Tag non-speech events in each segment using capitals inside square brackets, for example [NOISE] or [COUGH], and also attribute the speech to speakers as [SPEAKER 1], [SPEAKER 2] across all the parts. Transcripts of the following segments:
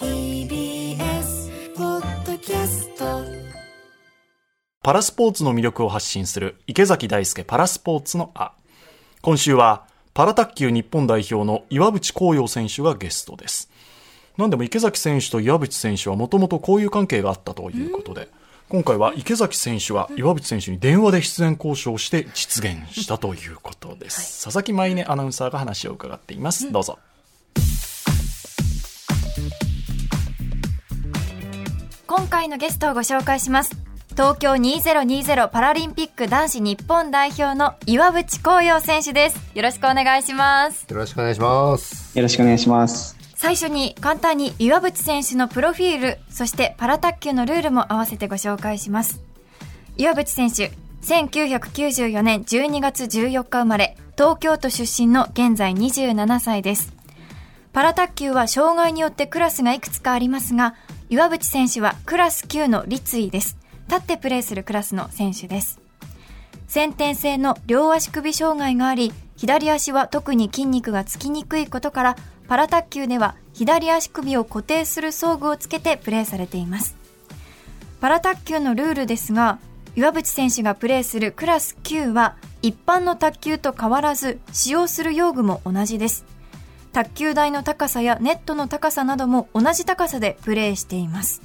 [SPEAKER 1] TBS ポッドキャスト
[SPEAKER 2] パラスポーツの魅力を発信する池崎大輔パラスポーツのあ。今週はパラ卓球日本代表の岩渕幸洋選手がゲストです。なんでも池崎選手と岩渕選手はもともと交友関係があったということで、今回は池崎選手は岩渕選手に電話で出演交渉して実現したということです。佐々木舞音アナウンサーが話を伺っています。どうぞ。
[SPEAKER 3] 今回のゲストをご紹介します。東京2020パラリンピック男子日本代表の岩渕幸洋選手です。よろしくお願いします。
[SPEAKER 4] よろしくお願いします。
[SPEAKER 5] よろしくお願いします。
[SPEAKER 3] 最初に簡単に岩渕選手のプロフィールそしてパラ卓球のルールも合わせてご紹介します。岩渕選手1994年12月14日生まれ東京都出身の現在27歳です。パラ卓球は障害によってクラスがいくつかありますが岩渕選手はクラス9の立位です。立ってプレーするクラスの選手です。先天性の両足首障害があり左足は特に筋肉がつきにくいことからパラ卓球では左足首を固定する装具をつけてプレーされています。パラ卓球のルールですが岩渕選手がプレーするクラス9は一般の卓球と変わらず使用する用具も同じです。卓球台の高さやネットの高さなども同じ高さでプレーしています。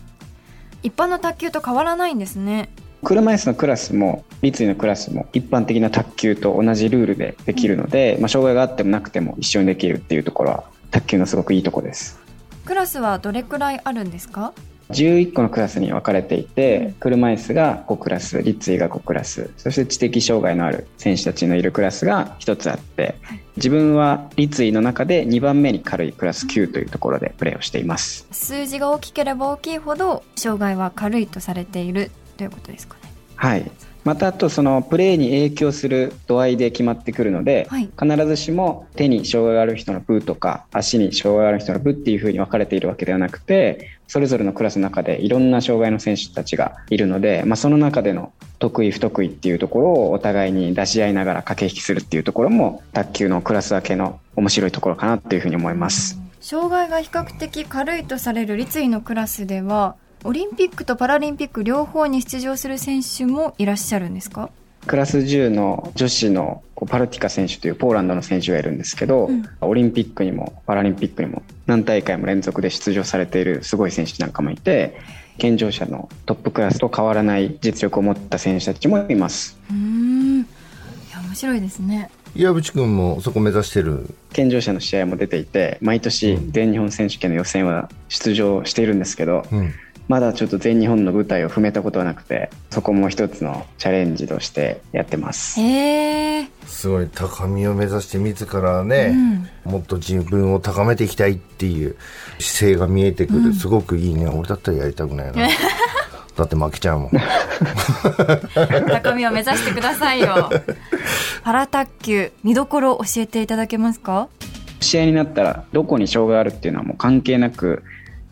[SPEAKER 3] 一般の卓球と変わらないんですね。
[SPEAKER 5] 車椅子のクラスも立位のクラスも一般的な卓球と同じルールでできるので、まあ、障害があってもなくても一緒にできるっていうところは卓球のすごくいいところです。
[SPEAKER 3] クラスはどれくらいあるんですか？
[SPEAKER 5] 11個のクラスに分かれていて車椅子が5クラス立位が5クラスそして知的障害のある選手たちのいるクラスが1つあって自分は立位の中で2番目に軽いクラス9というところでプレーをしています。
[SPEAKER 3] 数字が大きければ大きいほど障害は軽いとされているということですかね。
[SPEAKER 5] はいまたあとそのプレーに影響する度合いで決まってくるので、
[SPEAKER 3] はい
[SPEAKER 5] 必ずしも手に障害がある人の部とか足に障害がある人の部っていう風に分かれているわけではなくてそれぞれのクラスの中でいろんな障害の選手たちがいるので、まあ、その中での得意不得意っていうところをお互いに出し合いながら駆け引きするっていうところも卓球のクラス分けの面白いところかなっていうふうに思います。
[SPEAKER 3] 障害が比較的軽いとされる立位のクラスではオリンピックとパラリンピック両方に出場する選手もいらっしゃるんですか？
[SPEAKER 5] クラス10の女子のパルティカ選手というポーランドの選手がいるんですけど、
[SPEAKER 3] うん。
[SPEAKER 5] オリンピックにもパラリンピックにも何大会も連続で出場されているすごい選手なんかもいて健常者のトップクラスと変わらない実力を持った選手たちもいます。
[SPEAKER 3] うーん。いや面白いですね。
[SPEAKER 4] 岩渕君もそこ目指してる？
[SPEAKER 5] 健常者の試合も出ていて毎年全日本選手権の予選は出場しているんですけど、
[SPEAKER 4] うん。
[SPEAKER 5] まだちょっと全日本の舞台を踏めたことはなくてそこも一つのチャレンジとしてやってます
[SPEAKER 3] へえ
[SPEAKER 4] すごい高みを目指して自らね、もっと自分を高めていきたいっていう姿勢が見えてくる。すごくいいね。俺だったらやりたくないな。[LAUGHS] だって負けちゃうもん。[LAUGHS]
[SPEAKER 3] 高みを目指してくださいよパラ卓球見どころ教えていただけますか？
[SPEAKER 5] 試合になったらどこに障害があるっていうのはもう関係なく、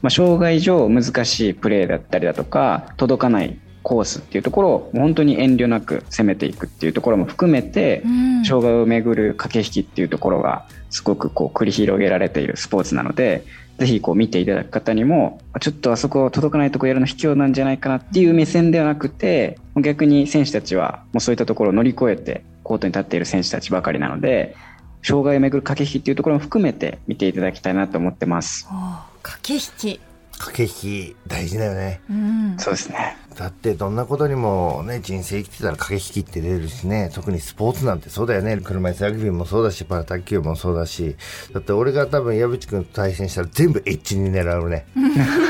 [SPEAKER 5] まあ、障害上難しいプレーだったりだとか届かないコースっていうところを本当に遠慮なく攻めていくっていうところも含めて、
[SPEAKER 3] うん
[SPEAKER 5] 障害をめぐる駆け引きっていうところがすごくこう繰り広げられているスポーツなのでぜひこう見ていただく方にもちょっとあそこ届かないとこやるの卑怯なんじゃないかなっていう目線ではなくて逆に選手たちはもうそういったところを乗り越えてコートに立っている選手たちばかりなので障害をめぐる駆け引きっていうところも含めて見ていただきたいなと思ってます。
[SPEAKER 3] おー駆け引き
[SPEAKER 4] 駆け引き大事だよね。
[SPEAKER 3] うん
[SPEAKER 5] そうですね。
[SPEAKER 4] だってどんなことにもね、人生生きてたら駆け引きって出るしね、特にスポーツなんてそうだよね。車椅子ラグビーもそうだし、パラ卓球もそうだし、だって俺が多分矢渕君と対戦したら全部エッジに狙うね。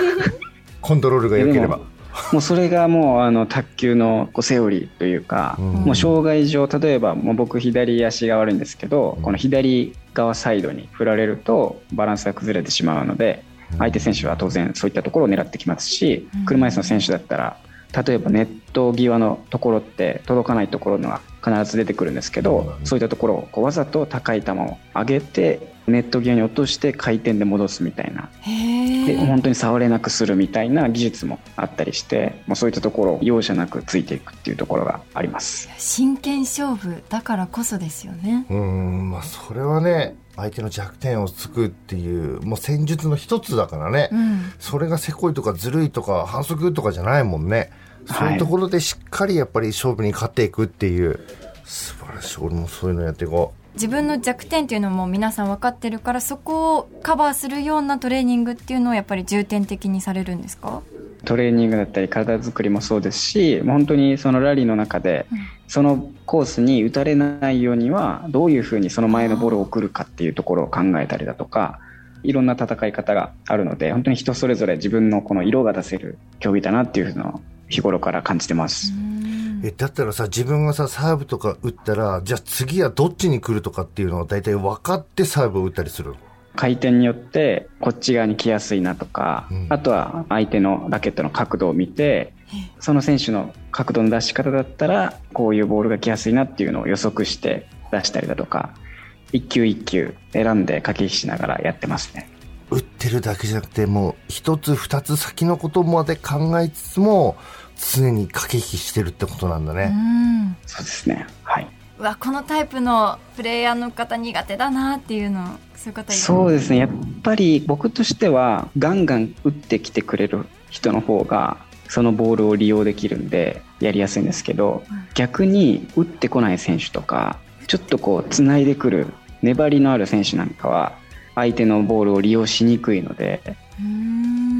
[SPEAKER 4] [LAUGHS] コントロールが良ければ。
[SPEAKER 5] もうそれがもうあの卓球のこうセオリーというか、
[SPEAKER 4] うん
[SPEAKER 5] もう障害上例えばもう僕左足が悪いんですけど、この左側サイドに振られるとバランスが崩れてしまうので、相手選手は当然そういったところを狙ってきますし、車椅子の選手だったら例えばネット際のところって届かないところが必ず出てくるんですけど、そういったところをこうわざと高い球を上げてネット際に落として回転で戻すみたいな。で本当に触れなくするみたいな技術もあったりしてもうそういったところを容赦なくついていくっていうところがあります。
[SPEAKER 3] 真剣勝負だからこそですよね。
[SPEAKER 4] うんまあそれはね相手の弱点をつくっていうもう戦術の一つだからね、うん、それがせこいとかずるいとか反則とかじゃないもんね。そういうところでしっかりやっぱり勝負に勝っていくっていう、素晴らしい。俺もそういうのやっていこ
[SPEAKER 3] う。自分の弱点っていうのも皆さん分かってるからそこをカバーするようなトレーニングっていうのをやっぱり重点的にされるんですか？
[SPEAKER 5] トレーニングだったり体作りもそうですし本当にそのラリーの中で、そのコースに打たれないようにはどういうふうにその前のボールを送るかっていうところを考えたりだとかいろんな戦い方があるので本当に人それぞれ自分のこの色が出せる競技だなっていうのを日頃から感じてます。
[SPEAKER 4] え、だったらさ、自分がさ、サーブとか打ったら、じゃあ次はどっちに来るとかっていうのは大体分かってサーブを打ったりする
[SPEAKER 5] 回転によってこっち側に来やすいなとか、うん、あとは相手のラケットの角度を見て、その選手の角度の出し方だったら、こういうボールが来やすいなっていうのを予測して出したりだとか、一球一球選んで駆け引きしながらやってますね。
[SPEAKER 4] 打ってるだけじゃなくて、もう一つ二つ先のことまで考えつつも、常に駆け引きしてるってことなんだね。
[SPEAKER 5] そうですね。はい。
[SPEAKER 3] わこのタイプのプレイヤーの方苦手だなっていうのそういう方
[SPEAKER 5] そうですね。やっぱり僕としてはガンガン打ってきてくれる人の方がそのボールを利用できるんでやりやすいんですけど、うん、逆に打ってこない選手とかちょっとこうつないでくる粘りのある選手なんかは相手のボールを利用しにくいので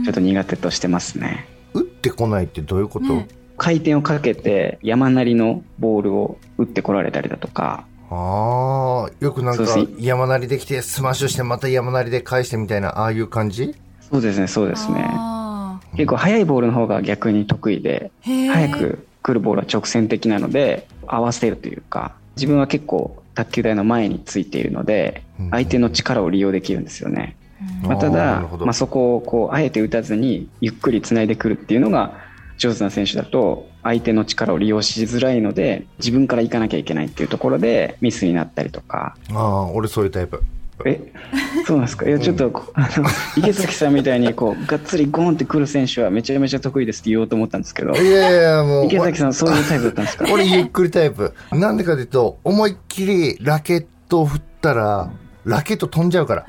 [SPEAKER 5] ちょっと苦手としてますね。
[SPEAKER 4] 打ってこないってどういうこと、ね、
[SPEAKER 5] 回転をかけて山なりのボールを打ってこられたりだとか。
[SPEAKER 4] ああ、よくなんか山なりできてスマッシュしてまた山なりで返してみたいな、ああいう感じ？
[SPEAKER 5] そうですね、そうですね。結構速いボールの方が逆に得意で、速く来るボールは直線的なので、合わせるというか、自分は結構卓球台の前についているので、相手の力を利用できるんですよね。まあ、ただ、まあ、そこをこうあえて打たずにゆっくりつないでくるっていうのが上手な選手だと相手の力を利用しづらいので自分から行かなきゃいけないっていうところでミスになったりとか。
[SPEAKER 4] ああ俺そういうタイプ。
[SPEAKER 5] え？そうなんですか？いやちょっと、うん、あの池崎さんみたいにこうがっつりゴンってくる選手はめちゃめちゃ得意ですって言おうと思ったんですけど。
[SPEAKER 4] いやいやもう
[SPEAKER 5] 池崎さんそういうタイプだったんですか？[LAUGHS]
[SPEAKER 4] 俺ゆっくりタイプ。なんでかというと思いっきりラケットを振ったらラケット飛んじゃうから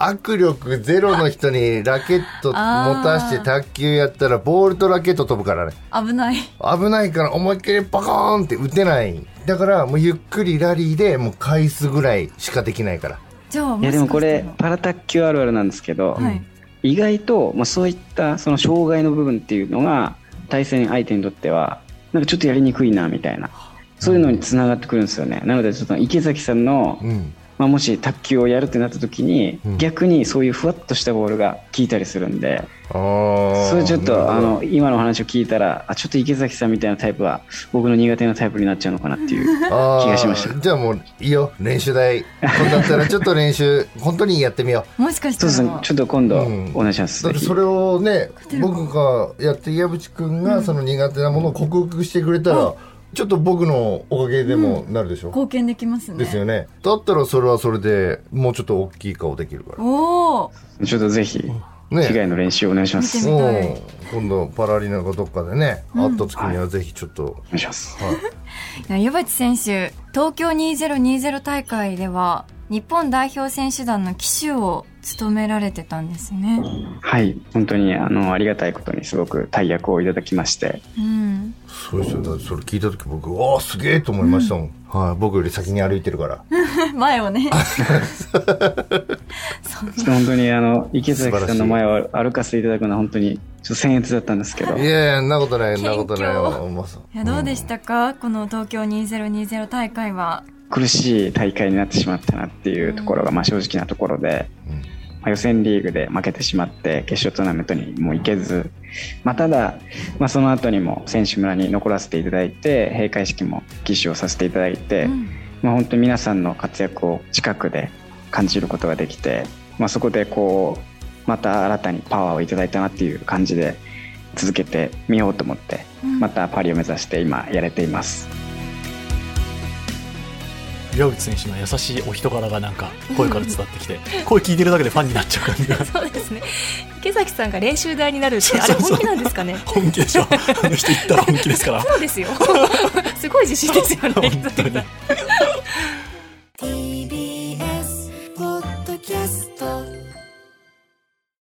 [SPEAKER 4] 握力ゼロの人にラケット持たして卓球やったらボールとラケット飛ぶからね。
[SPEAKER 3] 危ない。
[SPEAKER 4] 危ないから思いっきりパコーンって打てない。だからもうゆっくりラリーでもう返すぐらいしかできないから。
[SPEAKER 5] じゃあいやでもこれパラ卓球あるあるなんですけど、はい、意外と、まあ、そういったその障害の部分っていうのが対戦相手にとってはなんかちょっとやりにくいなみたいな。そういうのにつながってくるんですよね、なのでちょっと池崎さんの、うんまあ、もし卓球をやるってなった時に、うん、逆にそういうふわっとしたボールが効いたりするんで、それちょっとあの今の話を聞いたらあちょっと池崎さんみたいなタイプは僕の苦手なタイプになっちゃうのかなっていう気がしました。
[SPEAKER 4] じゃあもういいよ。練習台。だったら [LAUGHS] ちょっと練習本当にやってみよ
[SPEAKER 3] う。もしかしたら。
[SPEAKER 5] そうですね。ちょっと今度お願いします、
[SPEAKER 4] うん、それをね僕がやって岩渕君がその苦手なものを克服してくれたら、うんちょっと僕のおかげでもなるでしょ、うん、
[SPEAKER 3] 貢献できますね。
[SPEAKER 4] ですよね。だったらそれはそれでもうちょっと大きい顔できるから。
[SPEAKER 3] おお
[SPEAKER 5] ちょっとぜひね、被害の練習お願いします。
[SPEAKER 4] 今度パラリナかどっかでね、うん、会った時にはぜひちょっと、はい、お
[SPEAKER 5] 願いします。
[SPEAKER 3] はい。[LAUGHS] 岩渕選手、東京2020大会では日本代表選手団の旗手を務められてたんですね。
[SPEAKER 5] はい、本当にあのありがたいことにすごく大役をいただきまして。うん。
[SPEAKER 4] そうですよ。だそれ聞いた時僕、わあすげえと思いましたもん。うん、はい、僕より先に歩いてるから。[LAUGHS]
[SPEAKER 3] 前をね。[LAUGHS]
[SPEAKER 5] 本当にあの池崎さんの前を歩かせていただくのは本当にちょっと僭越だったんですけど。
[SPEAKER 4] いやいや、んなことない、んなことない
[SPEAKER 3] よ。いや、どうでしたか、うん、この東京2020大会は。
[SPEAKER 5] 苦しい大会になってしまったなっていうところが、まあ、正直なところで、まあ、予選リーグで負けてしまって決勝トーナメントにも行けず、まあ、ただ、まあ、その後にも選手村に残らせていただいて閉会式も騎手をさせていただいて、うん、まあ、本当に皆さんの活躍を近くで感じることができて、まあ、そこでこうまた新たにパワーをいただいたなっていう感じで続けてみようと思って、またパリを目指して今やれています。
[SPEAKER 2] 岩渕選手の優しいお人柄がなんか声から伝わってきて、[LAUGHS] 声聞いてるだけでファンになっちゃう感じが。
[SPEAKER 6] そうですね。池崎さんが練習台になるってあれ本気なんですかね？
[SPEAKER 2] 本気でしょ。あの人言ったら本気ですから。[LAUGHS]
[SPEAKER 6] そうですよ。すごい自信ですよね